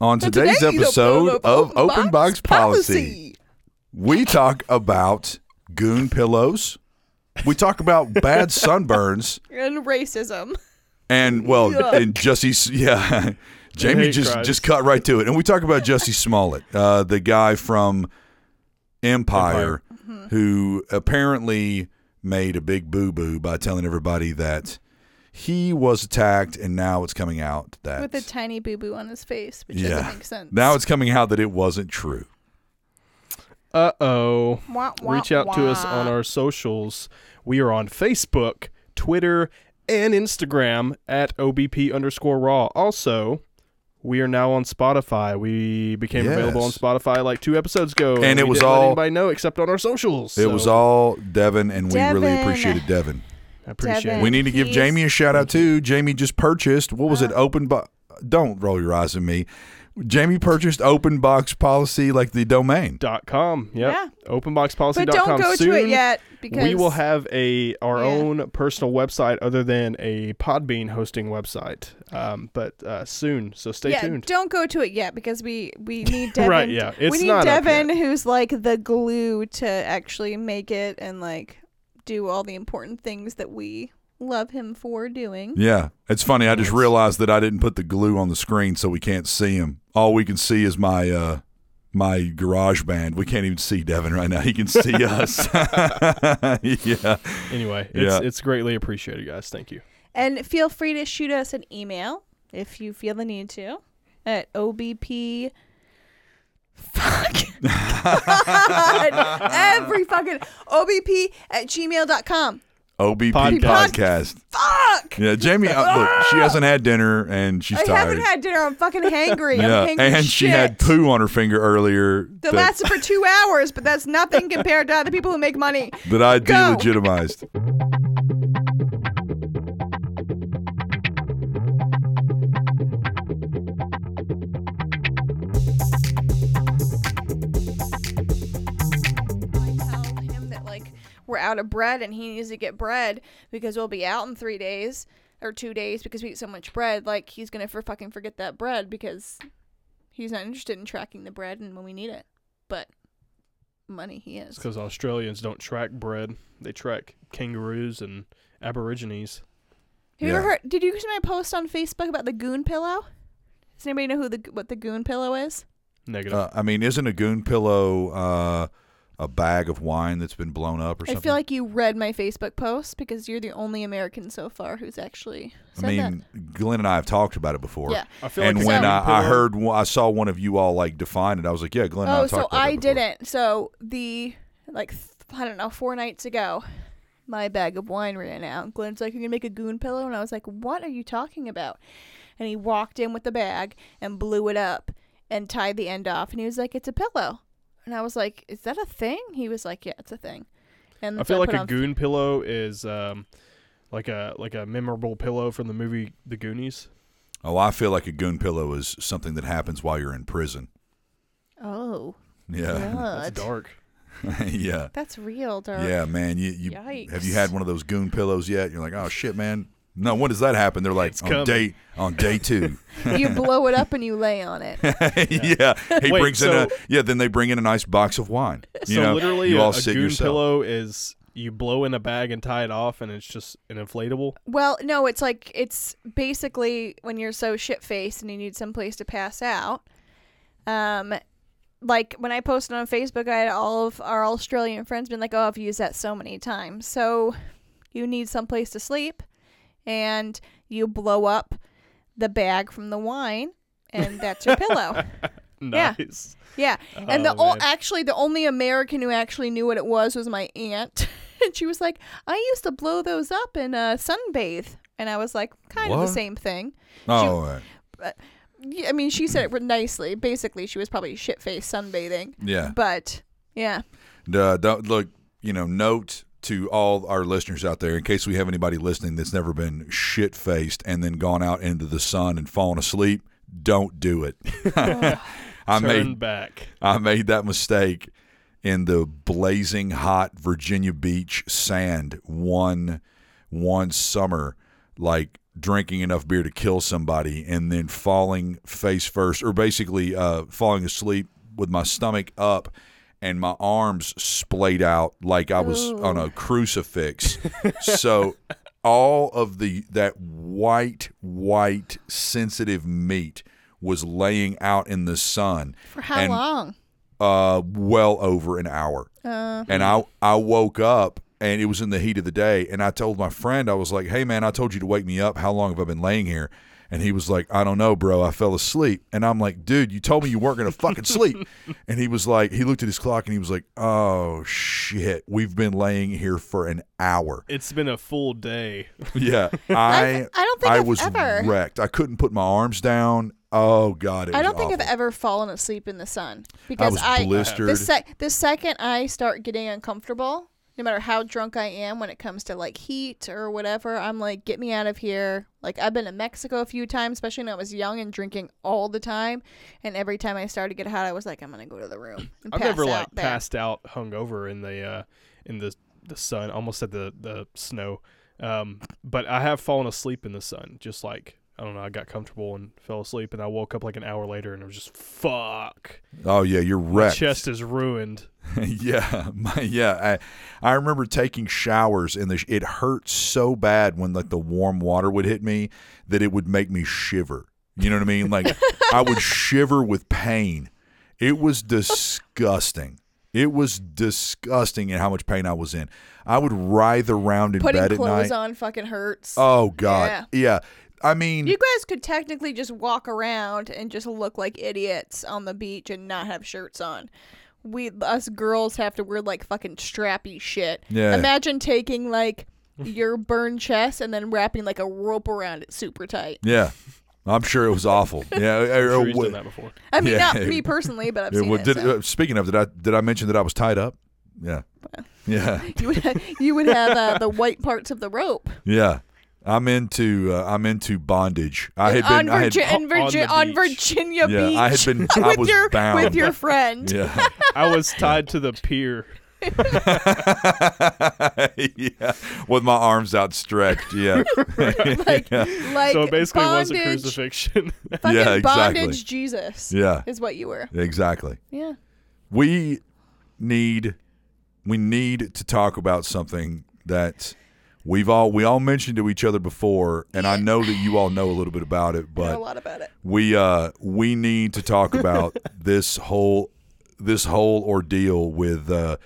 On today's, episode of Open Box Policy, we talk about goon pillows. We talk about bad sunburns and racism. and well, Yuck. and Jussie, yeah, Jamie just crimes. just cut right to it, and we talk about Jesse Smollett, uh, the guy from Empire, Mm-hmm. who apparently made a big boo boo by telling everybody that he was attacked, and now it's coming out that With a tiny boo boo on his face, which yeah, doesn't make sense. now it's coming out that it wasn't true. Uh oh. Wah, wah, Reach out to us on our socials. We are on Facebook, Twitter, and Instagram at OBP underscore raw. Also, we are now on Spotify. We became available on Spotify like two episodes ago. And it we was didn't let all- anybody know except on our socials. It so was all Devin, and we really appreciated Devin. I appreciate Devin. it. We need to give Please. Jamie a shout out too. Jamie just purchased what was it? Uh. Open box. Don't roll your eyes at me. Jamie purchased Open Box Policy like the domain. Dot com. Yep. Yeah. Openboxpolicy.com. But don't go Soon, to it yet because we will have a our Yeah. own personal website other than a Podbean hosting website. Um, but uh, soon, so stay yeah, tuned. don't go to it yet because we we need Devin. Right, yeah, it's we need not Devin who's like the glue to actually make it and like do all the important things that we love him for doing. Yeah, it's funny. I just realized that I didn't put the glue on the screen, so we can't see him. All we can see is my uh, my GarageBand. We can't even see Devin right now. He can see us. yeah. Anyway, it's Yeah. it's greatly appreciated, guys. Thank you. And feel free to shoot us an email if you feel the need to at OBP. Fuck. God. Every fucking OBP at gmail.com. OBP Podcast. podcast. Fuck. Yeah, Jamie. Uh, look, she hasn't had dinner and she's I tired. haven't had dinner. I'm fucking hangry. yeah, I'm hangry. and she had poo on her finger earlier That that, lasted for two hours, but that's nothing compared to other people who make money. that I Go. delegitimized. We're out of bread and he needs to get bread because we'll be out in three days or two days because we eat so much bread. Like he's gonna for fucking forget that bread because he's not interested in tracking the bread and when we need it. But money he is. Because Australians don't track bread; they track kangaroos and aborigines. Have you ever heard? Did you see my post on Facebook about the goon pillow? Does anybody know who the what the goon pillow is? Negative. Uh, I mean, isn't a goon pillow uh, a bag of wine that's been blown up or I feel like you read my Facebook post because you're the only American so far who's actually I said mean, Glenn and I have talked about it before. Yeah. I feel And like a when I, I heard, I saw one of you all like define it. I was like, "Yeah, Glenn." and I Oh, have so about I that didn't. So the like th- I don't know, four nights ago, my bag of wine ran out. Glenn's like, "You're gonna make a goon pillow," and I was like, "What are you talking about?" And he walked in with the bag and blew it up and tied the end off, and he was like, "It's a pillow," and I was like, "Is that a thing?" He was like, "Yeah, it's a thing." And I so feel like a on- goon pillow is um, like a like a memorable pillow from the movie The Goonies. Oh, I feel like a goon pillow is something that happens while you're in prison. Oh, Yeah, That's dark. yeah, That's real, dark. yeah, man. You, you Yikes. have you had one of those goon pillows yet? You're like, "Oh shit, man." No, when does that happen? They're like It's on coming. day on day two. you blow it up and you lay on it. yeah, he Wait, brings in a so- yeah. Then they bring in a nice box of wine. You so know, literally, you a, all a sit goon yourself. pillow is you blow in a bag and tie it off, and it's just an inflatable. Well, no, it's like it's basically when you're so shit faced and you need some place to pass out. Um, like when I posted on Facebook, I had all of our Australian friends been like, "Oh, I've used that so many times." So you need some place to sleep, and you blow up the bag from the wine, and that's your pillow. Yeah. Nice. Yeah, and the Oh, o- actually the only American who actually knew what it was was my aunt, and she was like, "I used to blow those up and uh, sunbathe," and I was like, "Kind of the same thing." Oh, all right. Yeah, I mean, she said it nicely. Basically, she was probably shit faced sunbathing, yeah. but yeah, Uh, don't, look, you know, note to all our listeners out there, in case we have anybody listening that's never been shit faced and then gone out into the sun and fallen asleep, don't do it. I Turn made back. I made that mistake in the blazing hot Virginia Beach sand one one summer, like drinking enough beer to kill somebody and then falling face first or basically uh, falling asleep with my stomach up and my arms splayed out like I was Ooh. on a crucifix. so all of the that white white sensitive meat was laying out in the sun For how And- long? uh well over an hour Uh, and I I woke up and it was in the heat of the day and I told my friend I was like, "Hey man, I told you to wake me up. How long have I been laying here?" And he was like, "I don't know, bro. I fell asleep." And I'm like, "Dude, you told me you weren't going to fucking sleep." and he was like, he looked at his clock and he was like, "Oh shit. We've been laying here for an hour." It's been a full day. Yeah. I I don't think I I've was ever. wrecked. I couldn't put my arms down. Oh god, it I don't think I've ever fallen asleep in the sun I because was I, blistered. the sec the second I start getting uncomfortable, no matter how drunk I am when it comes to like heat or whatever, I'm like, get me out of here. Like I've been to Mexico a few times, especially when I was young and drinking all the time, and every time I started to get hot, I was like, I'm gonna go to the room. And I've pass never out like there. passed out hungover in the uh in the the sun, almost at the the snow. Um, but I have fallen asleep in the sun, just like I don't know. I got comfortable and fell asleep, and I woke up like an hour later, and it was just fuck. oh yeah, you're My wrecked. chest is ruined. yeah, my, yeah. I, I remember taking showers and the, it hurt so bad when like the warm water would hit me that it would make me shiver. You know what I mean? Like I would shiver with pain. It was disgusting. It was disgusting in how much pain I was in. I would writhe around in Putting bed at night. Putting clothes on fucking hurts. Oh God, Yeah. yeah. I mean, You guys could technically just walk around and just look like idiots on the beach and not have shirts on. We us girls have to wear like fucking strappy shit. Yeah. Imagine taking like your burned chest and then wrapping like a rope around it super tight. yeah. I'm sure it was awful. Yeah. I'm or- sure he's done that before. I mean, Yeah. not me personally, but I've Yeah, seen well, it. did, so. uh, speaking of, did I did I mention that I was tied up? Yeah, yeah, you would have, you would have uh, the white parts of the rope. yeah. I'm into uh, I'm into bondage. I had on, been I had Virgi- on on. Virginia Yeah, Beach. I had been- I with was your bound. with your friend. yeah I was tied to the pier. yeah with my arms outstretched. Yeah, like, yeah. like so it basically was a bondage, crucifixion. Fucking Yeah, exactly. bondage Jesus yeah, is what you were. exactly. Yeah. We need we need to talk about something that we've all we all mentioned to each other before, and I know that you all know a little bit about it, I know but a lot about it. we uh we need to talk about this whole this whole ordeal with uh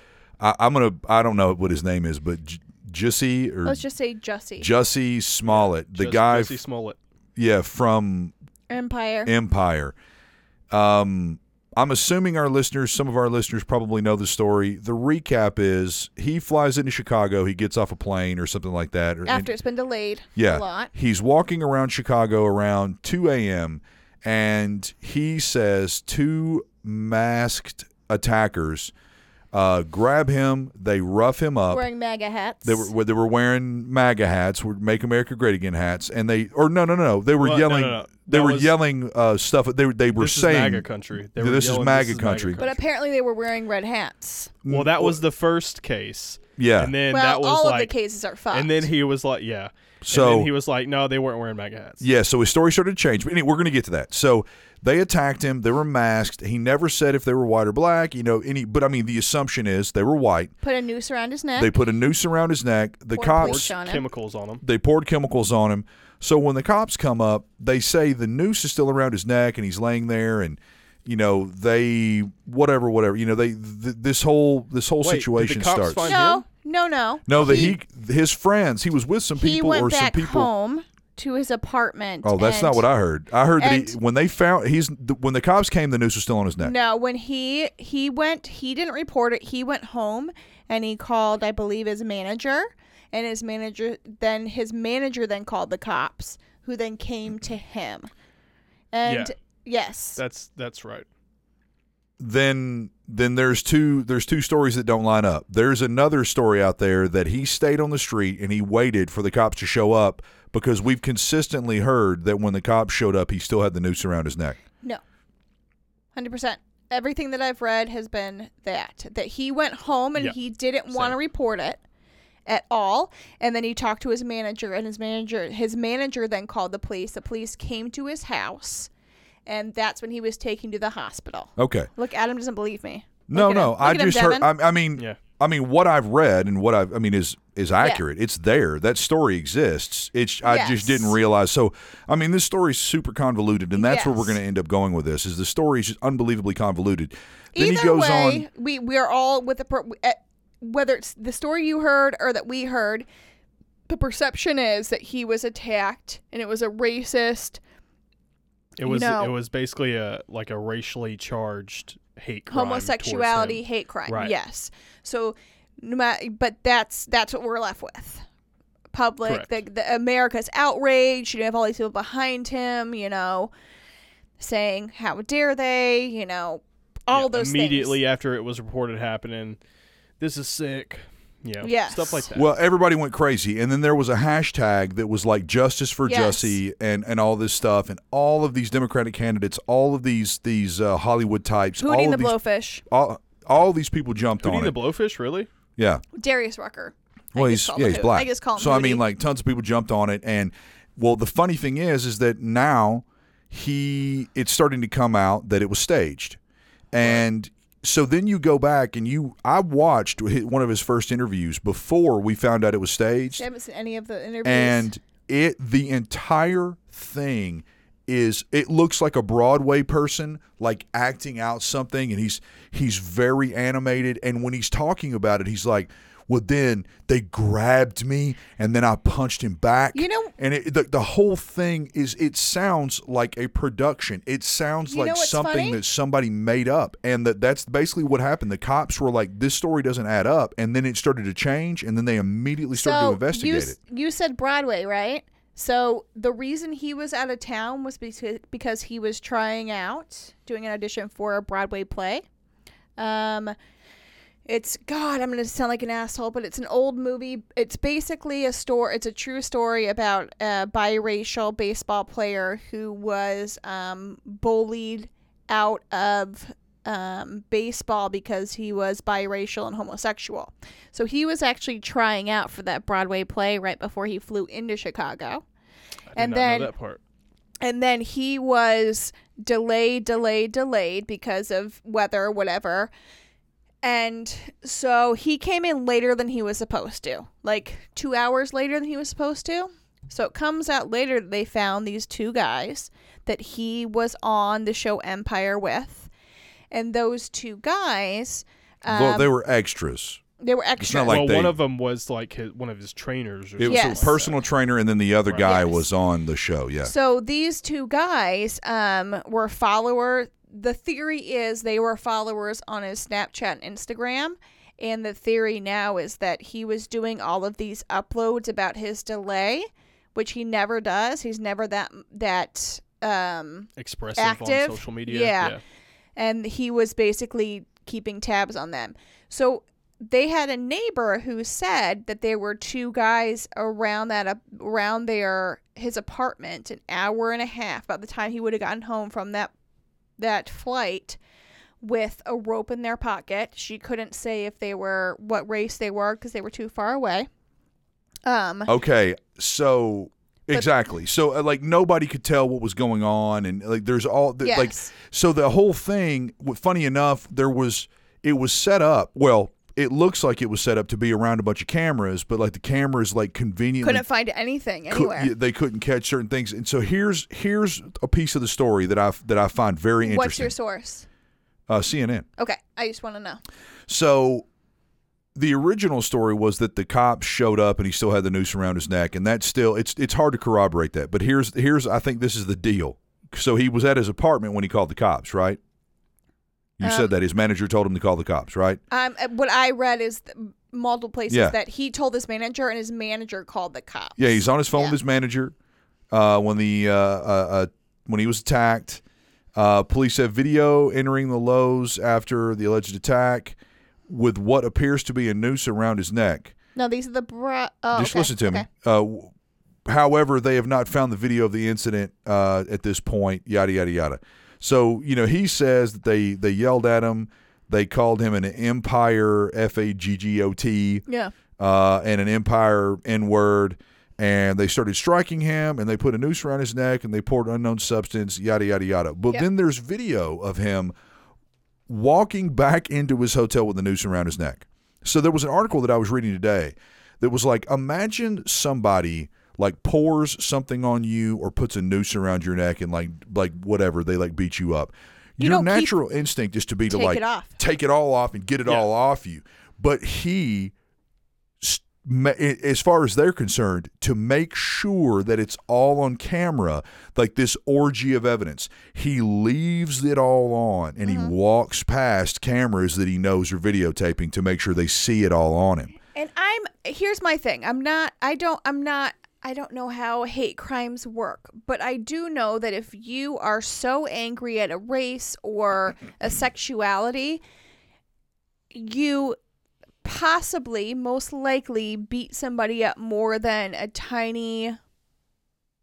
I, I'm gonna I don't know what his name is, but J- Jussie or Let's just say Jussie. Jussie Smollett, the Just guy, Jesse f- Smollett. yeah, from Empire. Empire. Um, I'm assuming our listeners, some of our listeners probably know the story. The recap is he flies into Chicago, he gets off a plane or something like that. or- After it's been delayed yeah. a lot. He's walking around Chicago around 2 a.m. and he says two masked attackers uh, grab him, they rough him up. Wearing MAGA hats. They were they were wearing MAGA hats, were Make America Great Again hats, and they or no no no no they were Well, yelling no, no. they That were was- yelling uh, stuff they were they were This saying is MAGA country. They were This is yelling, MAGA country. but apparently they were wearing red hats. well, that was the first case, yeah and then well, that was all like, of the cases are fucked. and then he was like, yeah. so and then he was like, no, they weren't wearing MAGA hats. yeah so his story started to change but anyway we're gonna get to that so they attacked him they were masked he never said if they were white or black you know any but I mean the assumption is they were white put a noose around his neck. they put a noose around his neck the Poured cops bleach on him. chemicals on them. they poured chemicals on him. So when the cops come up, they say the noose is still around his neck and he's laying there, and you know they whatever, whatever. You know they th- this whole this whole Wait, did the situation cops starts. find- no, no, no. no, that he his friends, he was with some he people went or some people. home to his apartment. Oh, that's not what I heard. I heard that he, when they found he's when the cops came, the noose was still on his neck. No, when he he went, he didn't report it. He went home and he called, I believe, his manager, and his manager then his manager then called the cops, who then came to him. And Yeah. yes, That's that's right. then then there's two there's two stories that don't line up. There's another story out there that he stayed on the street and he waited for the cops to show up because we've consistently heard that when the cops showed up, he still had the noose around his neck. no, hundred percent. Everything that I've read has been that that he went home and Yeah, he didn't want to report it, at all. And then he talked to his manager, and his manager his manager then called the police. The police came to his house, and that's when he was taken to the hospital. Okay. Look, Adam doesn't believe me. No, no. him. I Look him, just heard. I, I mean, Yeah. I mean, what I've read and what I've, I mean, is is accurate. It's there. That story exists. It's. I just didn't realize. So, I mean, this story's super convoluted, and that's where we're going to end up going with this. Is the story is just unbelievably convoluted. Then Either he goes way, on. we we're all with the per- eh, whether it's the story you heard or that we heard. The perception is that he was attacked and it was a racist It was know- it was basically a like a racially charged hate crime homosexuality hate crime. Right. Yes. So, no ma- but that's that's what we're left with. Public, the, the America's outraged. You have all these people behind him. You know, saying how dare they? You know, all Yeah, those immediately things. after it was reported happening. This is sick. Yeah, Yes. stuff like that. Well, everybody went crazy, and then there was a hashtag that was like "Justice for Yes. Jussie" and and all this stuff, and all of these Democratic candidates, all of these these uh, Hollywood types, Hootie all the these, Blowfish, all, all these people jumped Hootie on the it. Blowfish, really? yeah. Darius Rucker. I Well, just he's yeah, he's black. I just call him so I mean, like tons of people jumped on it, and well, the funny thing is, is that now he it's starting to come out that it was staged, and so then you go back and you I watched one of his first interviews before we found out it was staged, I haven't seen any of the interviews. and it the entire thing is it looks like a Broadway person like acting out something and he's he's very animated and when he's talking about it he's like well then they grabbed me and then I punched him back You know- and it, the, the whole thing is it sounds like a production it sounds like something funny? that somebody made up and that that's basically what happened the cops were like this story doesn't add up and then it started to change and then they immediately started to investigate you, it You said Broadway, right? So the reason he was out of town was because because he was trying out, doing an audition for a Broadway play. Um, it's God, I'm gonna sound like an asshole, but it's an old movie. It's basically a story. It's a true story about a biracial baseball player who was um, bullied out of um, baseball because he was biracial and homosexual. So he was actually trying out for that Broadway play right before he flew into Chicago. And then- that part. And then he was delayed, delayed, delayed because of weather, whatever. And so he came in later than he was supposed to, like two hours later than he was supposed to. So it comes out later that they found these two guys that he was on the show Empire with. And those two guys, um, well they were extras they were extras. not like well, they- one of them was like his, one of his trainers. Or It was Yes. a personal trainer, and then the other Right. guy Yes. was on the show. Yeah. So these two guys um, were follower. The theory is they were followers on his Snapchat and Instagram, and the theory now is that he was doing all of these uploads about his delay, which he never does. He's never that that um, expressive active, on social media. yeah. and he was basically keeping tabs on them. So they had a neighbor who said that there were two guys around that around their his apartment an hour and a half by the time he would have gotten home from that that flight with a rope in their pocket. She couldn't say if they were what race they were because they were too far away. Um Okay, so exactly. So uh, like nobody could tell what was going on, and like there's all the, like so the whole thing. Funny enough, there was it was set up. Well, it looks like it was set up to be around a bunch of cameras, but like the cameras like conveniently couldn't find anything anywhere. they couldn't catch certain things. And so here's here's a piece of the story that I that I find very interesting. What's your source? uh, CNN. Okay, I just want to know. So the original story was that the cops showed up and he still had the noose around his neck, and that's still it's it's hard to corroborate that. But here's here's I think this is the deal. So he was at his apartment when he called the cops, right? You Um, said that his manager told him to call the cops, right? Um, uh, what I read is th- multiple places Yeah. that he told his manager and his manager called the cops. Yeah, he's on his phone Yeah. with his manager uh, when the uh, uh, uh, when he was attacked. Uh, police have video entering the Lowe's after the alleged attack with what appears to be a noose around his neck. No, these are the bra. Oh, Just okay, listen to me. okay. Uh, however, they have not found the video of the incident uh, at this point. Yada yada yada. So you know, he says that they they yelled at him. They called him an empire f a g g o t. Yeah. uh, and an Empire N word. And they started striking him, and they put a noose around his neck, and they poured unknown substance, yada yada yada. But then there's video of him walking back into his hotel with the noose around his neck. So there was an article that I was reading today that was like, imagine somebody like pours something on you or puts a noose around your neck and like like whatever they like beat you up. You your don't keep- natural instinct is to be to like it off. take it all off and get it Yeah. all off you. But he as far as they're concerned, to make sure that it's all on camera, like this orgy of evidence, he leaves it all on and Mm-hmm. he walks past cameras that he knows are videotaping to make sure they see it all on him. And I'm here's my thing. I'm not I don't I'm not I don't know how hate crimes work, but I do know that if you are so angry at a race or a sexuality, you possibly most likely beat somebody up more than a tiny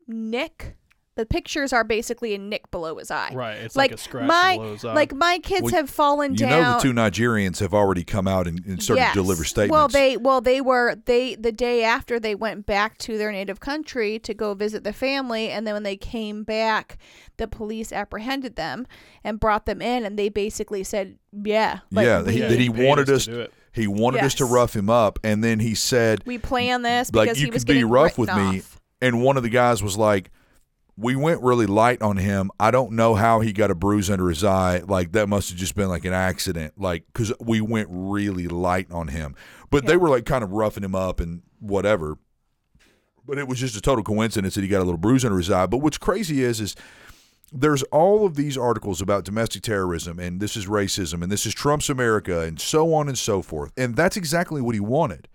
nick. The pictures are basically a nick below his eye. Right. It's Like, like, a scratch my below his eye. like my kids Well, have fallen You down. know the two Nigerians have already come out and, and started Yes. to deliver statements. Well, they well they were they the day after they went back to their native country to go visit the family, and then when they came back, the police apprehended them and brought them in, and they basically said, "Yeah, like, yeah, we, Yeah, that he he wanted us us. to do it. He wanted us to rough him up, and then he said, we planned this like because you he was could be rough with written me off." and one of the guys was like we went really light on him. I don't know how he got a bruise under his eye. Like that must have just been like an accident. Like because we went really light on him. But they were like kind of roughing him up and whatever. But it was just a total coincidence that he got a little bruise under his eye. But what's crazy is is there's all of these articles about domestic terrorism and this is racism and this is Trump's America and so on and so forth. And that's exactly what he wanted.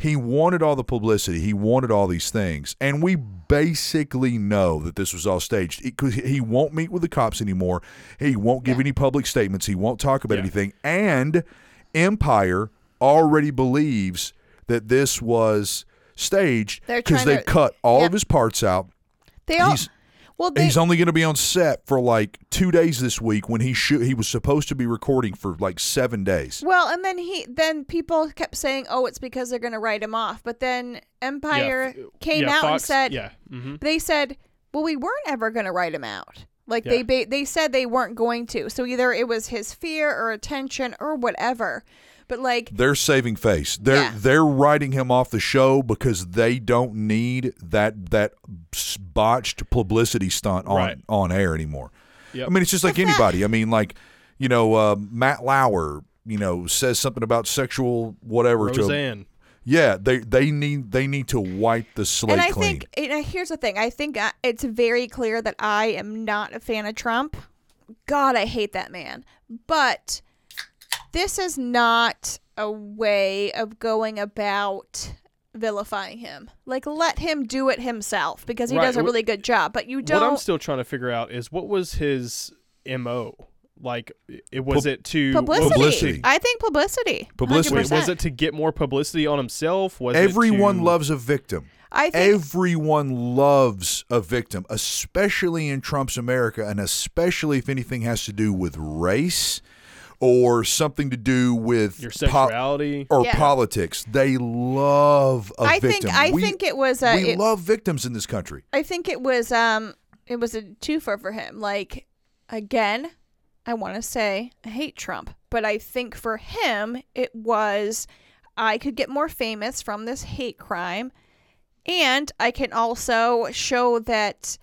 He wanted all the publicity. He wanted all these things. And we basically know that this was all staged because he won't meet with the cops anymore. He won't give Yeah. any public statements. He won't talk about Yeah. anything. And Empire already believes that this was staged because they to- cut all yeah. of his parts out. They all He's- well they He's only going to be on set for like two days this week when he should he was supposed to be recording for like seven days. well, and then he then people kept saying, "Oh, it's because they're going to write him off," but then Empire Yeah, came yeah, out and said, "Yeah, hmm they said, "Well, we weren't ever going to write him out." Like Yeah. they ba- they said they weren't going to. So either it was his fear or attention or whatever. But like They're saving face. They're Yeah. they're writing him off the show because they don't need that that botched publicity stunt on Right. on air anymore. Yep. I mean, it's just like anybody. I mean, like you know, uh, Matt Lauer. You know, says something about sexual whatever to Roseanne. yeah. They they need they need to wipe the slate and I clean. think and here's the thing. I think uh, it's very clear that I am not a fan of Trump. God, I hate that man. But this is not a way of going about vilifying him. Like let him do it himself because he Right, does a really good job. But you don't. What I'm still trying to figure out is what was his mo. Like, it was Pub- it to publicity. Publicity. I think publicity. Publicity. Wait, 100%. was it to get more publicity on himself? Was it Everyone to- loves a victim. I think Everyone loves a victim, especially in Trump's America, and especially if anything has to do with race or something to do with your po- sexuality. or Yeah. politics. They love a I victim. think I we, think it was a we it- love victims in this country. I think it was um it was a twofer for him. Like again, I want to say I hate Trump, but I think for him it was I could get more famous from this hate crime and I can also show that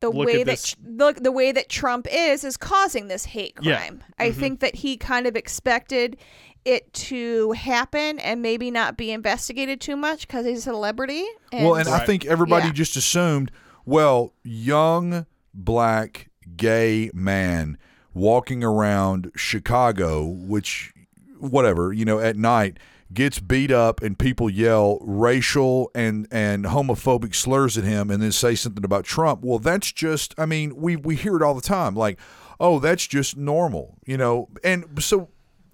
the Look way that this- look the way that Trump is is causing this hate Yeah. crime. I mm-hmm. think that he kind of expected it to happen and maybe not be investigated too much because he's a celebrity. And well, and I think everybody Yeah. just assumed, well, young black gay man walking around Chicago, which whatever, you know, at night gets beat up and people yell racial and and homophobic slurs at him and then say something about Trump. Well, that's just I mean, we we hear it all the time like, "Oh, that's just normal." You know, and so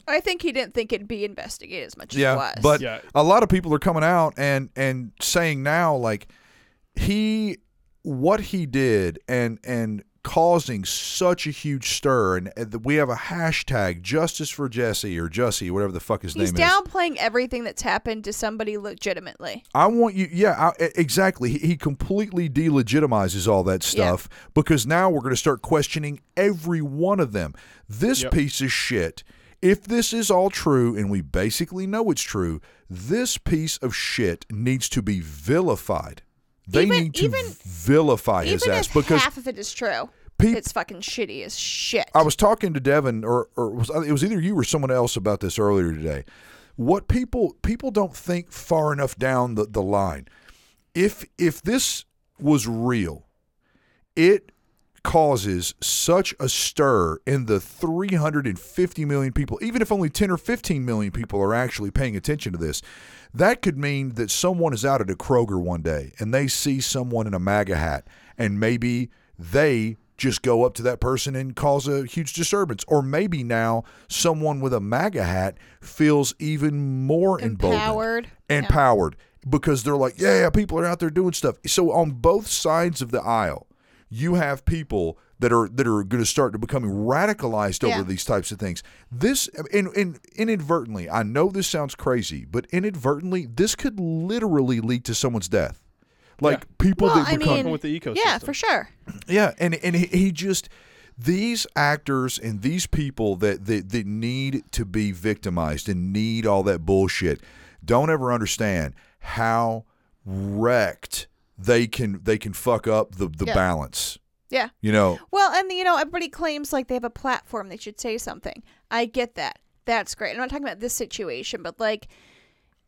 I think he didn't think it'd be investigated as much as it yeah, was. but Yeah. a lot of people are coming out and and saying now like he what he did and and causing such a huge stir, and, uh, and we have a hashtag Justice for Jesse or Jussie, whatever the fuck his He's name is. He's downplaying everything that's happened to somebody legitimately. I want you, yeah, I, exactly. He, he completely delegitimizes all that stuff because now we're going to start questioning every one of them. This Yep. piece of shit, if this is all true, and we basically know it's true, this piece of shit needs to be vilified. They Even- need to even- vilify his ass because half of it is true, it's fucking shitty as shit. I was talking to Devin, or or was it was either you or someone else about this earlier today. What people people don't think far enough down the, the line. If if this was real, it causes such a stir in the 350 million people, even if only 10 or 15 million people are actually paying attention to this, that could mean that someone is out at a Kroger one day and they see someone in a MAGA hat and maybe they just go up to that person and cause a huge disturbance. Or maybe now someone with a MAGA hat feels even more Empowered. and Yeah. powered because they're like, yeah, people are out there doing stuff. So on both sides of the aisle, you have people that are that are going to start to becoming radicalized over Yeah. these types of things. This and, and inadvertently, I know this sounds crazy, but inadvertently, this could literally lead to someone's death. Like Yeah. people Well, that I become mean, with the ecosystem. yeah, for sure. yeah, and and he, he just these actors and these people that, that that need to be victimized and need all that bullshit don't ever understand how wrecked they can they can fuck up the the Yeah. balance. Yeah. You know, Well, and you know, everybody claims like they have a platform, they should say something. I get that. That's great. I'm not talking about this situation, but like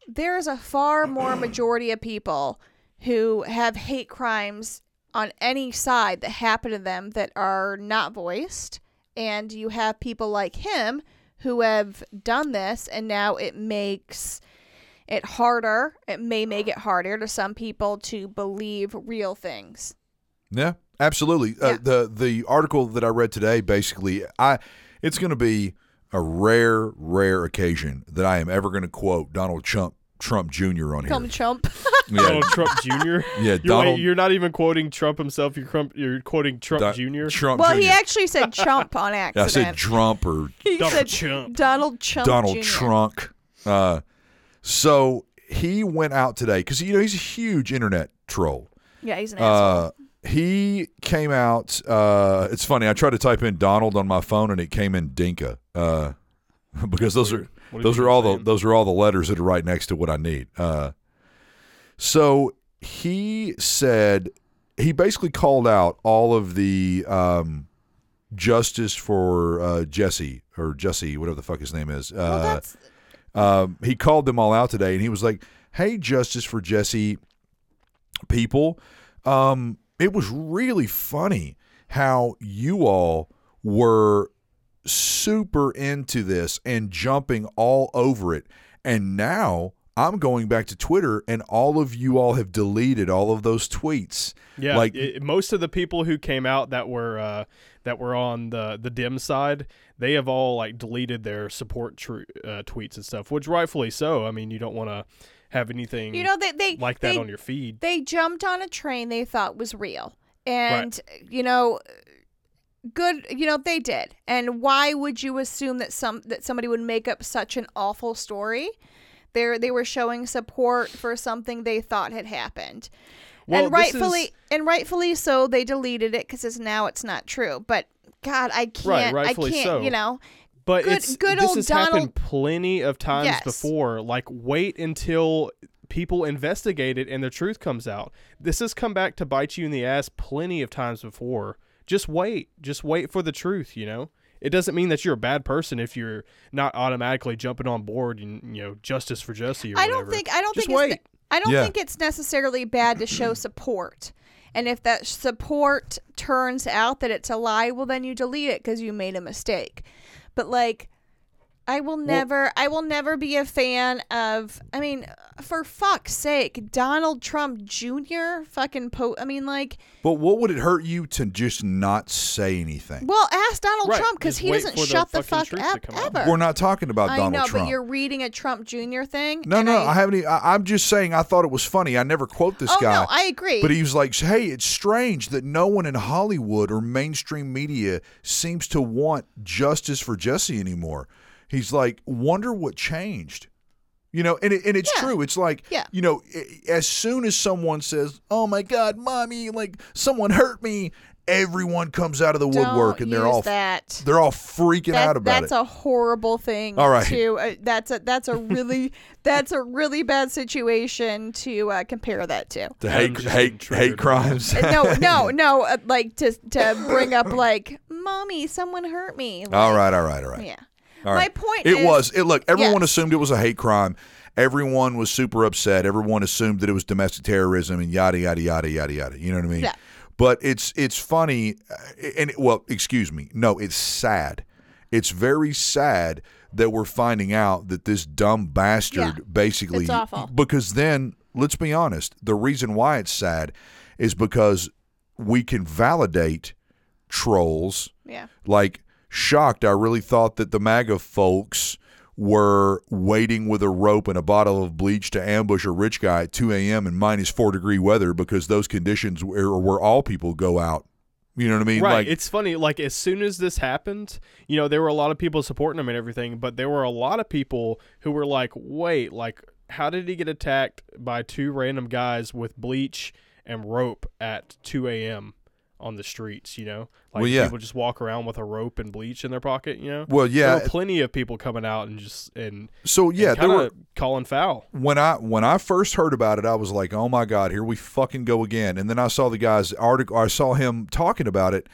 there's a far more majority of people who have hate crimes on any side that happen to them that are not voiced. And you have people like him who have done this, and now it makes it harder. It may make it harder to some people to believe real things. Yeah, absolutely. Uh, the the article that I read today, basically, I it's going to be a rare, rare occasion that I am ever going to quote Donald Trump Trump Jr. on Call here. me chump. Yeah, Donald Trump Jr. yeah, You're, Donald wait, you're not even quoting Trump himself. You're, Trump, you're quoting Trump Don- Jr. Trump Well, Jr. he actually said chump on accident. I said Trump or he Donald said Chump. Donald Trump. Donald Jr. Trunk. Uh, so he went out today because you know he's a huge internet troll. Yeah, he's an Uh, asshole. he came out. Uh, it's funny. I tried to type in Donald on my phone and it came in Dinka. Uh, because those are those are been all the those are all the letters that are right next to what I need. Uh, so he said he basically called out all of the um, justice for uh, Jesse or Jesse, whatever the fuck his name is. Uh, well, um, he called them all out today and he was like, Hey, Justice for Jesse people, um, it was really funny how you all were super into this and jumping all over it. And now I'm going back to Twitter and all of you all have deleted all of those tweets. Yeah, like it- most of the people who came out that were uh, that were on the the Dem side, they have all like deleted their support tr- uh, tweets and stuff, which rightfully so. I mean, you don't want to have anything you know they they like that they, on your feed. they jumped on a train they thought was real, and you know, good. You know they did. And why would you assume that some that somebody would make up such an awful story? They they were showing support for something they thought had happened. Well, and rightfully is- and rightfully so they deleted it because now it's not true but god i can't rightfully i can't so. you know But Good- it's good this old has Donald- happened plenty of times Yes. before. Like wait until people investigate it and the truth comes out. This has come back to bite you in the ass plenty of times before. Just wait. Just wait for the truth, you know? It doesn't mean that you're a bad person if you're not automatically jumping on board and you know justice for Jesse or i don't think i don't Just think wait. it's i don't Yeah. think it's necessarily bad to show support and if that support turns out that it's a lie well then you delete it because you made a mistake but like I will never I will never be a fan of I mean for fuck's sake Donald Trump Jr. fucking po I mean like But what would it hurt you to just not say anything? well ask Donald Right, Trump cuz he wait doesn't for the shut the, fuck up ever. We're not talking about I Donald know Trump. but you're reading a Trump Jr. thing. no, no, I, I, haven't. I, am just saying. I thought it was funny. I never quote this Oh guy. no, I agree. But he was like, "Hey, it's strange that no one in Hollywood or mainstream media seems to want justice for Jesse anymore." He's like, "Wonder what changed." You know, and it, and it's Yeah. true. It's like, Yeah. you know, as soon as someone says, "Oh my God, mommy, like someone hurt me," everyone comes out of the woodwork Don't and they're all that. they're all freaking That- out about that's it. That's a horrible thing. All right. To uh, that's a that's a really that's a really bad situation to uh, compare that to. the hate hate hate crimes. Uh, no, no, no. Uh, like to to bring up like, mommy, someone hurt me. Like, all right, all right, all right. Yeah. All My right. point It is, was. It look. Everyone Yes. assumed it was a hate crime. Everyone was super upset. Everyone assumed that it was domestic terrorism and yada yada yada yada yada. You know what I mean? Yeah. But it's it's funny, uh, and well, excuse me. No, it's sad. It's very sad that we're finding out that this dumb bastard Yeah. basically It's awful. because then let's be honest, the reason why it's sad is because we can validate trolls Yeah. like shocked. I really thought that the MAGA folks were waiting with a rope and a bottle of bleach to ambush a rich guy at 2 a.m. in minus four degree weather because those conditions were where all people go out. You know what I mean? Right. Like, it's funny. Like as soon as this happened, you know, there were a lot of people supporting him and everything, but there were a lot of people who were like, "Wait, like, how did he get attacked by two random guys with bleach and rope at 2 a.m. on the streets?" You know, like Well, yeah. people just walk around with a rope and bleach in their pocket. You know. well, there yeah. were plenty of people coming out and just and So yeah, there kind were of calling foul. when I when I first heard about it, I was like, "Oh my god, here we fucking go again." And then I saw the guy's article. I saw him talking about it,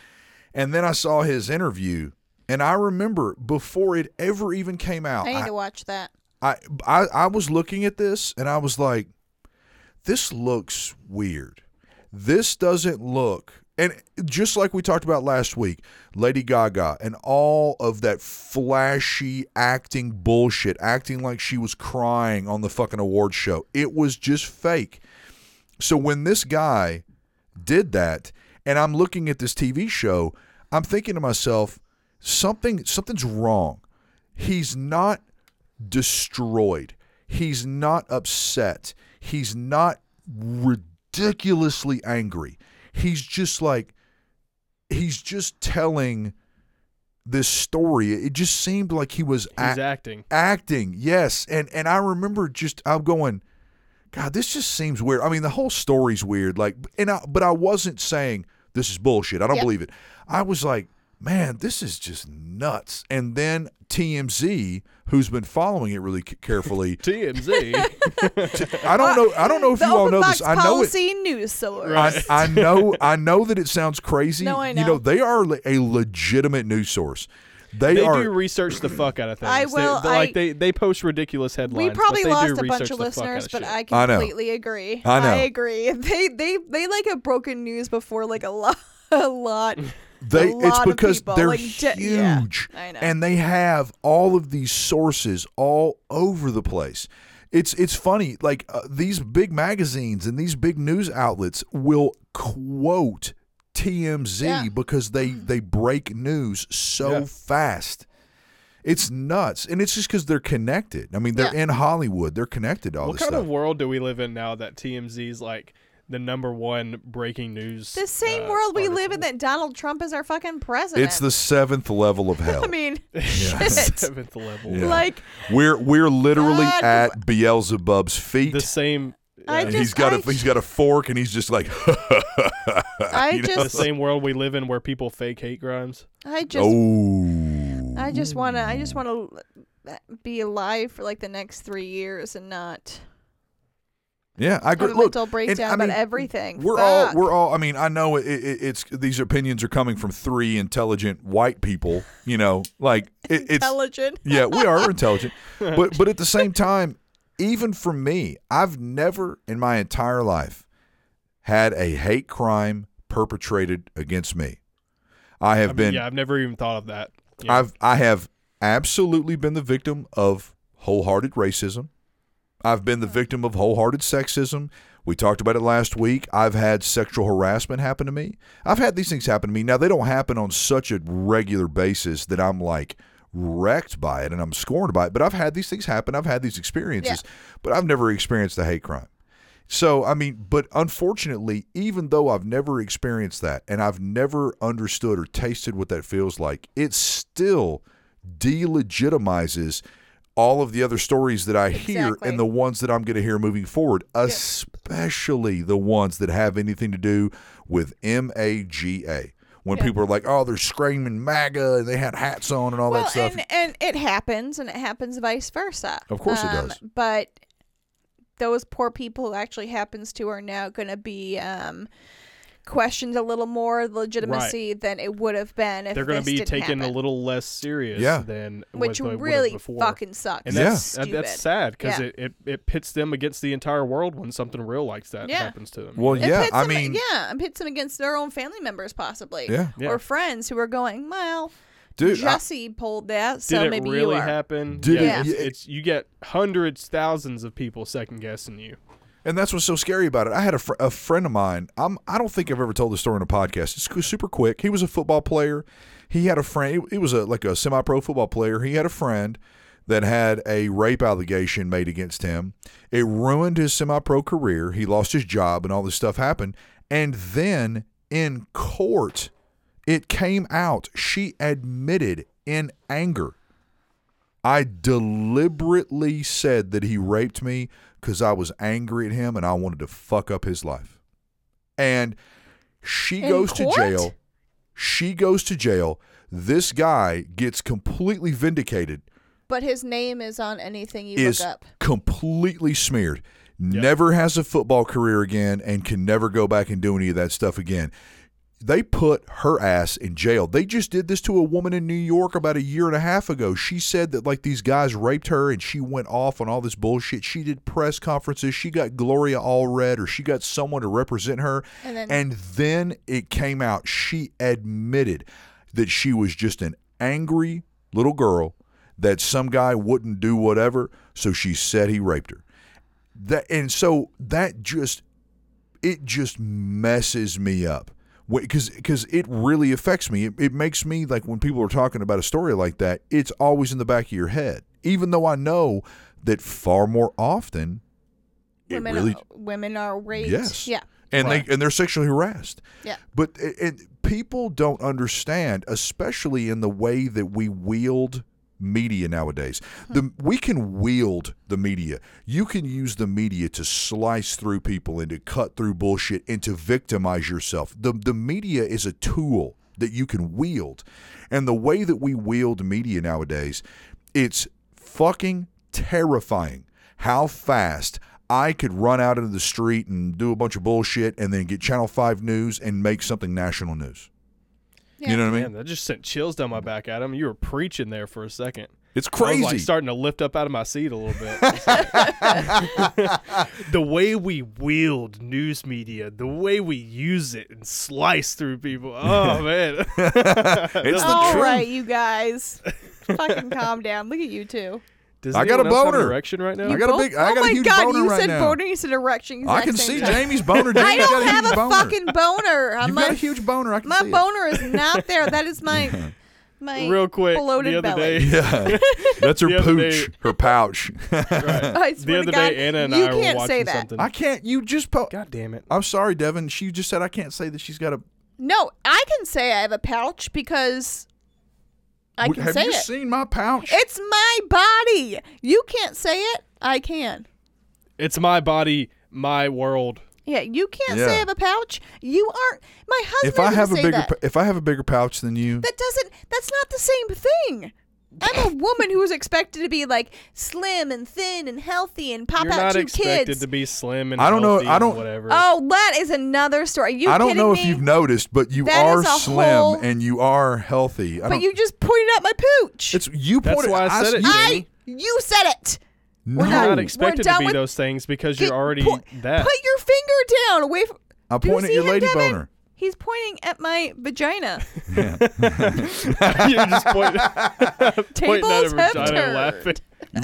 and then I saw his interview. And I remember before it ever even came out, I need I- to watch that. I, I I was looking at this and I was like, this looks weird. This doesn't look and just like we talked about last week, Lady Gaga and all of that flashy acting bullshit, acting like she was crying on the fucking award show. It was just fake. So when this guy did that and I'm looking at this TV show, I'm thinking to myself, something something's wrong. He's not destroyed. He's not upset. He's not ridiculously angry. He's just like he's just telling this story. It just seemed like he was He's a- acting. acting. Yes, and and I remember just I'm going, God, this just seems weird. I mean, the whole story's weird. Like, and I, but I wasn't saying this is bullshit. I don't Yeah. believe it. I was like, man, this is just nuts. And then TMZ, who's been following it really carefully, TMZ. I don't know. I don't know if the you all know Box this. I know it. Policy News source. I, I know. I know that it sounds crazy. No, I know. You know. know, they are a legitimate news source. They, they are. do research the fuck out of things. I will- they're like I- they they post ridiculous headlines. we but probably they do lost a bunch of the fuck listeners, but shit. I I completely agree. I know. I agree. They they they like have broken news before like a lot a lot. They a it's lot of because people, they're like, de- yeah, huge, I know. and they have all of these sources all over the place. It's it's funny, like uh, these big magazines and these big news outlets will quote TMZ Yeah. because they they break news so Yeah. fast. It's nuts, and it's just because they're connected. I mean, they're Yeah. in Hollywood; they're connected to all this. What this kind stuff. of world do we live in now that TMZ's like the number one breaking news? The same uh, world we live in that Donald Trump is our fucking president. it's the seventh level of hell. I mean, shit. seventh level. Yeah. Like we're we're literally God. at Beelzebub's feet. The same. I uh, just- he's got a I- he's got a fork and he's just like I you know? the same world we live in where people fake hate crimes. I just oh I just want to I just want to be alive for like the next 3 years and not yeah I agree have a look mental breakdown I about mean, everything. we're all we're all I mean I know it, it, it's these opinions are coming from three intelligent white people you know like it, it's intelligent. yeah we are we're intelligent but but at the same time even for me I've never in my entire life had a hate crime perpetrated against me I have I mean, been yeah, I've never even thought of that. Yeah. I've I have absolutely been the victim of wholehearted racism. I've been the mm-hmm. victim of wholehearted sexism. We talked about it last week. I've had sexual harassment happen to me. I've had these things happen to me. Now, they don't happen on such a regular basis that I'm like wrecked by it and I'm scorned by it, but I've had these things happen. I've had these experiences, but I've never experienced a hate crime. So, I mean, but unfortunately, even though I've never experienced that and I've never understood or tasted what that feels like, it still delegitimizes all of the other stories that I hear and the ones that I'm going to hear moving forward, especially the ones that have anything to do with MAGA. When Yeah. people are like, oh, they're screaming MAGA and they had hats on and all well, that stuff. and and it happens, and it happens vice versa. Of course it Um, does. But those poor people who actually happens to are now going to be um, questioned a little more legitimacy than it would have been if They're going to be didn't taken a little less serious Yeah. than which what they really before. fucking sucks. and Yeah. that's that, Stupid. that's sad because Yeah. it, it, it pits them against the entire world when something real like that Yeah. happens to them. well, It yeah, I them- mean, yeah, it pits them against their own family members, possibly, yeah, Yeah. or friends who are going, well, dude, I- Jussie pulled that, so Did it maybe really you are. happen? Did yeah, it- it's, it's you get hundreds, thousands of people second guessing you. And that's what's so scary about it. I had a, fr- a friend of mine. I'm, I don't think I've ever told this story on a podcast. It's super quick. He was a football player. He had a friend. He was a like a semi-pro football player. He had a friend that had a rape allegation made against him. It ruined his semi-pro career. He lost his job, and all this stuff happened. And then in court, it came out. She admitted in anger I deliberately said that he raped me because I was angry at him and I wanted to fuck up his life. And she In goes court? to jail. She goes to jail. This guy gets completely vindicated, But his name is on anything you is look up. completely smeared. Never has a football career again and can never go back and do any of that stuff again. They put her ass in jail. They just did this to a woman in New York about a year and a half ago. She said that like these guys raped her and she went off on all this bullshit. She did press conferences. She got Gloria Allred or she got someone to represent her. And then- and then it came out. She admitted that she was just an angry little girl that some guy wouldn't do whatever, so she said he raped her. That and so that just it just messes me up because because it really affects me. It, it makes me like when people are talking about a story like that, it's always in the back of your head, even though I know that far more often it Women, really are, women are raped. Yes. Yeah. and Right. they and they're sexually harassed. Yeah. But it, it, people don't understand, especially in the way that we wield media nowadays. The we can wield the media. You can use the media to slice through people and to cut through bullshit and to victimize yourself. The the media is a tool that you can wield. And the way that we wield media nowadays, it's fucking terrifying how fast I could run out into the street and do a bunch of bullshit and then get Channel 5 news and make something national news. Yeah. You know what I mean? Man, that just sent chills down my back, Adam. You were preaching there for a second. It's I was crazy. like starting to lift up out of my seat a little bit. Like- the way we wield news media, the way we use it and slice through people. Oh man, it's the All truth. right, you guys. Fucking calm down. Look at you two. Does I got a anyone else have an boner. erection right now? I got a big- I oh got a oh my huge god, boner you right said now. boner, you said erection. I can same see time. Jamie's boner. I Jamie's got don't a have a boner. fucking boner. I'm You've my, got a huge boner. I can my see boner is not there. That is my my Real quick, bloated the other belly. day, Yeah, that's her The pooch, day- her pouch. right. I the other to God, day, Anna and you I were can't watching say that. something. I can't. You just po- God damn it! I'm sorry, Devin. She just said I can't say that she's got a. No, I can say I have a pouch because I W- can have say you it. seen my pouch? It's my body. You can't say it. I can. It's my body, my world. Yeah, you can't Yeah. say I have a pouch. You aren't. My husband if I have a say bigger, that. pa- if I have a bigger pouch than you, that doesn't. That's not the same thing. I'm a woman who was expected to be like slim and thin and healthy and pop You're out not two expected kids. to be slim and I don't know- I don't- whatever. oh, that is another story. you I don't kidding know me? if you've noticed, but you That are is a slim whole- and you are healthy. I But don't, you just pointed out my pooch. it's you pointed. That's pointed. why I said it, you- Jamie. I. You said it. no, You're not We're expected to done be with- those things because Get- you're already put, that. Put your finger down away from. I Do you pointed see your him, lady Devin? boner. He's pointing at my vagina. You're just point, pointing at Tables have vagina and turned. laughing.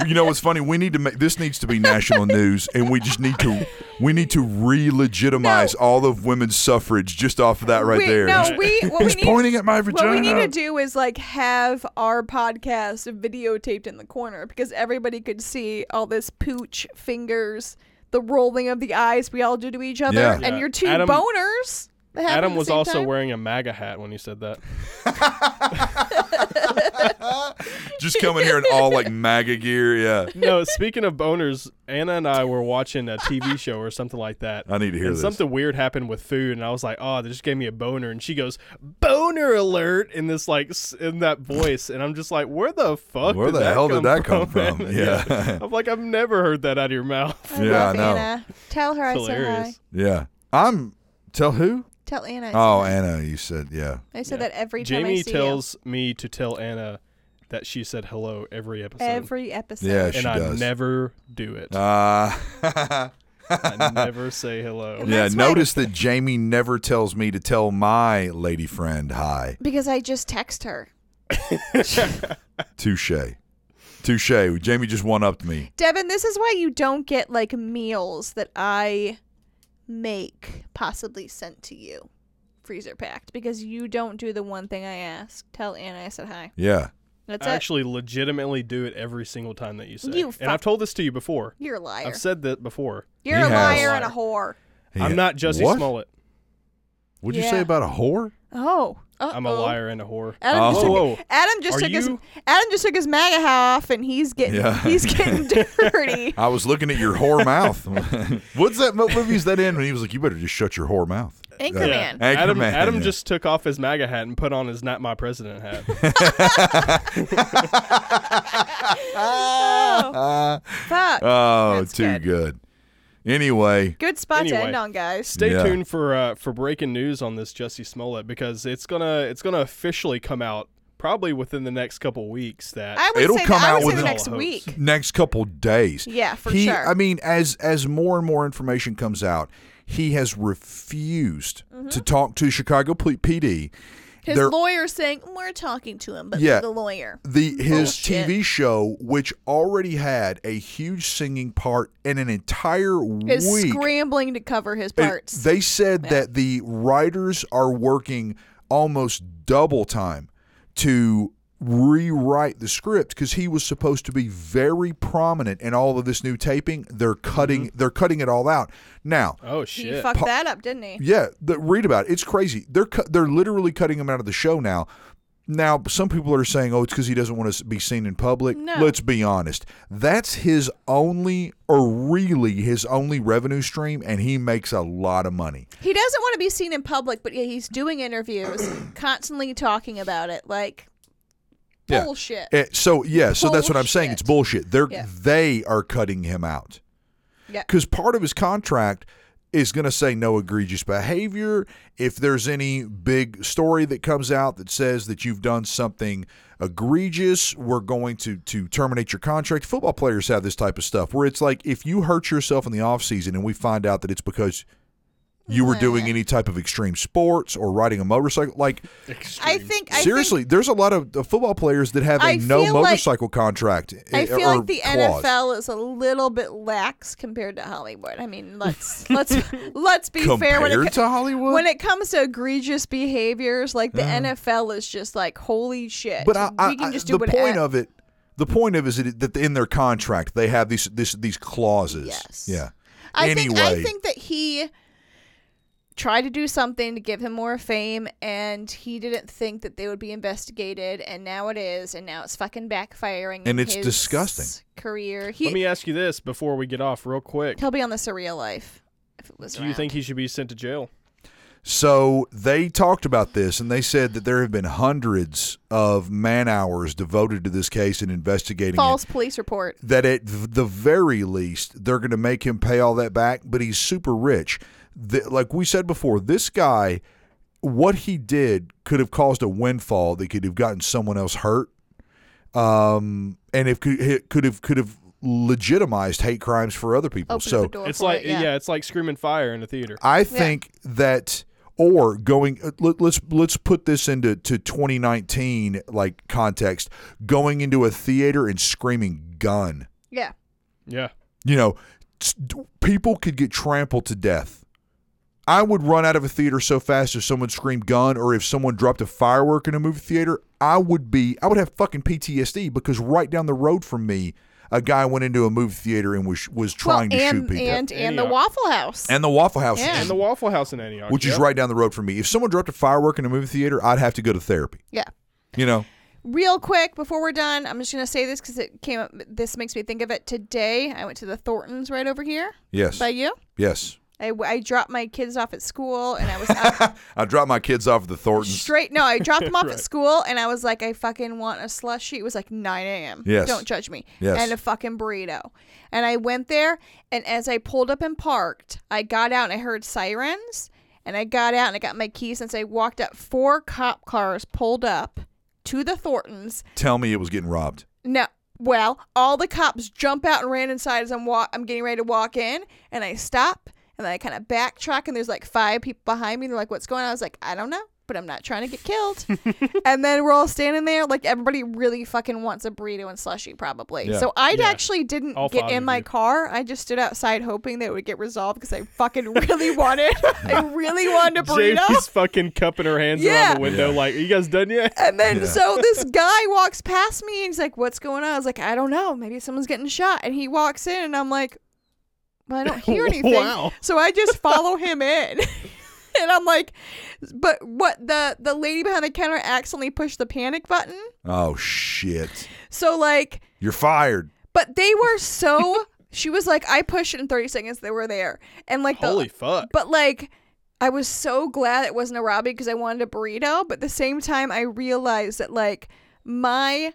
You know what's funny? We need to make this needs to be national news, and we just need to we need to re-legitimize all of women's suffrage just off of that right we, there. No, He's- we what He's we need pointing at my vagina. what we need to do is like have our podcast videotaped in the corner because everybody could see all this pooch fingers, the rolling of the eyes we all do to each other, Yeah. and Yeah. your two Adam- boners. That Adam was also time. wearing a MAGA hat when he said that. just coming here in all like MAGA gear. Yeah, No, speaking of boners, Anna and I were watching a TV show or something like that. I need to hear and this. something weird happened with food, and I was like, "Oh, they just gave me a boner." And she goes, "Boner alert!" in this like in that voice, and I'm just like, "Where the fuck? Where did the that hell did that come man?" from? Yeah. I'm like, I've never heard that out of your mouth. I Yeah, love I know. Anna. Tell her I said hi. Yeah, I'm. Tell who? Tell Anna. I said Oh. Anna. You said yeah. I said Yeah. that every time I Jamie see tells me to tell Anna that she said hello every episode, you. Every episode. Yeah, she and I does. never do it. Uh, I never say hello. And yeah. that's why- Notice that Jamie never tells me to tell my lady friend hi. Because I just text her. Touche. Touche. Jamie just one upped me. Devin, this is why you don't get like meals that I make possibly sent to you, freezer packed, because you don't do the one thing I asked. Tell Anna I said hi. Yeah. That's I it. actually legitimately do it every single time that you say. You and I've told this to you before. You're a liar. I've said that before. You're He a has. liar and a whore. I'm not Jussie What? Smollett. What'd you Yeah. say about a whore? Oh. I'm a liar and a whore. Adam Oh. just took, Whoa, whoa. Adam just took his Adam just took his MAGA hat off and he's getting Yeah. he's getting dirty. I was looking at your whore mouth. What's that mo- movie? Is that in? And he was like, "You better just shut your whore mouth." Anchorman. Yeah. Anchorman, Adam, Adam yeah. just took off his MAGA hat and put on his "Not My President" hat. Oh, fuck. oh, That's too good. good. Anyway, Good spot to end on, guys. Stay Yeah. tuned for uh, for breaking news on this Jussie Smollett because it's gonna it's gonna officially come out probably within the next couple weeks. That I would It'll say come that, I out would say within- the next week. next couple days. Yeah, for he, sure. I mean, as as more and more information comes out, he has refused Mm-hmm. to talk to Chicago P- PD. His They're- lawyer's saying we're talking to him, but Yeah. the lawyer. the his Bullshit. TV show, which already had a huge singing part and an entire Is week, scrambling to cover his parts. they said Yeah. that the writers are working almost double time to rewrite the script because he was supposed to be very prominent in all of this new taping. They're cutting. Mm-hmm. They're cutting it all out now. oh shit! he fucked Pa- that up, didn't he? Yeah, the, read about it. It's crazy. They're cu- they're literally cutting him out of the show now. Now, some people are saying, "Oh, it's because he doesn't want to be seen in public." No. Let's be honest. That's his only, or really his only revenue stream, and he makes a lot of money. He doesn't want to be seen in public, but yeah, he's doing interviews, constantly talking about it. Like Yeah. bullshit. Eh, so yeah, so that's what I'm saying. It's bullshit. They're Yeah. they are cutting him out. Yeah. Because part of his contract is going to say no egregious behavior. If there's any big story that comes out that says that you've done something egregious, we're going to to terminate your contract. Football players have this type of stuff where it's like if you hurt yourself in the off season and we find out that it's because you were doing any type of extreme sports or riding a motorcycle, like I think I seriously, there's a lot of uh, football players that have a I no feel like- motorcycle contract. I eh, feel or like the clause. NFL is a little bit lax compared to Hollywood. I mean, let's let's let's be compared fair when it co- to Hollywood. when it comes to egregious behaviors, like the NFL is just like holy shit. but I, I, we can I- just do the what point of it, the point of it is that, that in their contract they have these this these clauses. Yes. Yeah. I anyway, think I think that he tried to do something to give him more fame and he didn't think that they would be investigated and now it is and now it's fucking backfiring And in it's his disgusting. career he Let me ask you this before we get off, real quick. he'll be on the surreal life if it was Do you think he should be sent to jail? So they talked about this, and they said that there have been hundreds of man hours devoted to this case and investigating it. false police report that at the very least they're going to make him pay all that back but he's super rich the, like we said before this guy what he did could have caused a windfall that could have gotten someone else hurt um and if could it could have could have legitimized hate crimes for other people open so the door It's for like it, yeah. yeah. it's like screaming fire in a theater. I think that or going uh, let, let's let's put this into to 2019 like context going into a theater and screaming gun Yeah. Yeah. you know people could get trampled to death i would run out of a theater so fast if someone screamed gun or if someone dropped a firework in a movie theater i would be i would have fucking ptsd because right down the road from me a guy went into a movie theater and was was trying well, to shoot people and and the Waffle House. and the waffle house Yeah. And the Waffle House in Antioch. which is right down the road from me if someone dropped a firework in a movie theater i'd have to go to therapy yeah. you know Real quick before we're done, I'm just gonna say this because it came up. This makes me think of it today. I went to the Thorntons right over here yes by you. yes I, I dropped my kids off at school and I was out I dropped my kids off at the Thorntons. straight. No, I dropped them off Right. at school and I was like, I fucking want a slushy. It was like 9 a.m. Yes. Don't judge me. Yes. And a fucking burrito. And I went there and as I pulled up and parked, I got out and I heard sirens and I got out and I got my keys and I walked up. Four cop cars pulled up to the Thorntons. Tell me it was getting robbed. No. Well, all the cops jump out and ran inside as I'm wa- I'm getting ready to walk in, and I stop and then I kind of backtrack, and there's like five people behind me. They're like, "What's going on?" I was like, "I don't know." But I'm not trying to get killed. and then we're all standing there, like everybody really fucking wants a burrito and slushy, probably. Yeah. So I Yeah. actually didn't All get in my you. car. I just stood outside hoping that it would get resolved because I fucking really wanted, I really wanted a burrito. Jamie's fucking cupping her hands Yeah. around the window, Yeah. like, "Are you guys done yet?" And then Yeah. so this guy walks past me and he's like, "What's going on?" I was like, "I don't know. Maybe someone's getting shot." And he walks in and I'm like, "Well, I don't hear anything." Wow. So I just follow him in. and I'm like, "But what the the lady behind the counter accidentally pushed the panic button." Oh shit! So like, You're fired. but they were so she was like, "I pushed it in 30 seconds. They were there." And like the Holy fuck! but like I was so glad it wasn't a Robbie because I wanted a burrito, but at the same time I realized that like my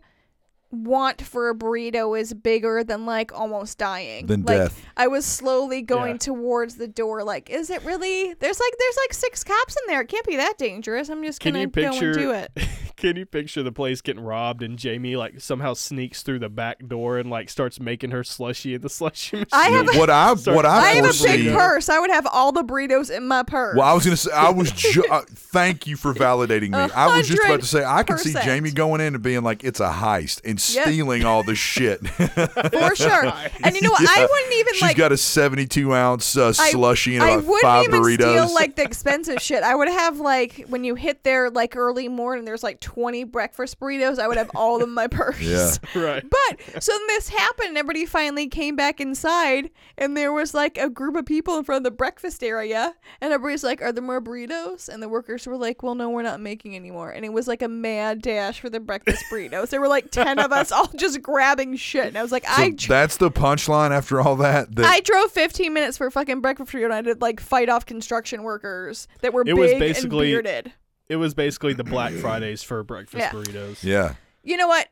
want for a burrito is bigger than like almost dying. Than like death. I was slowly going Yeah. towards the door like is it really there's like there's like six cops in there. It can't be that dangerous. I'm just Can going you to go and do it. Can you picture the place getting robbed and Jamie like somehow sneaks through the back door and like starts making her slushy in the slushy machine? I have a- What I Sorry. what I I have a foresee. big purse. I would have all the burritos in my purse. Well, I was gonna say I was. Ju- uh, thank you for validating me. A I was just about to say I can see Jamie going in and being like, "It's a heist" and Yep. stealing all the shit. for sure. And you know what? I wouldn't even She's like got a seventy-two ounce uh, I- slushy and I about wouldn't five even burritos. steal like the expensive shit. I would have like when you hit there like early morning, there's like 20 breakfast burritos. I would have all of them in my purse. Yeah. right. But so then this happened, and everybody finally came back inside, and there was like a group of people in front of the breakfast area, and everybody's like, "Are there more burritos?" And the workers were like, "Well, no, we're not making anymore. And it was like a mad dash for the breakfast burritos. There were like 10 of us all just grabbing shit, and I was like, So "I." dr- that's the punchline after all that. that I drove 15 minutes for fucking breakfast burrito and I did like fight off construction workers that were It was big basically- and bearded. It was basically the Black Fridays for breakfast Yeah. burritos. yeah. You know what?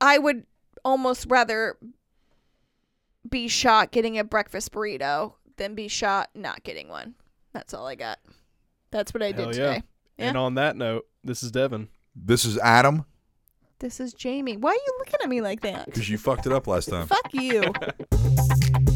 I would almost rather be shot getting a breakfast burrito than be shot not getting one. That's all I got. That's what I did Hell yeah. today. Yeah. And on that note, this is Devin. This is Adam This is Jamie. Why are you looking at me like that? because you fucked it up last time. Fuck you.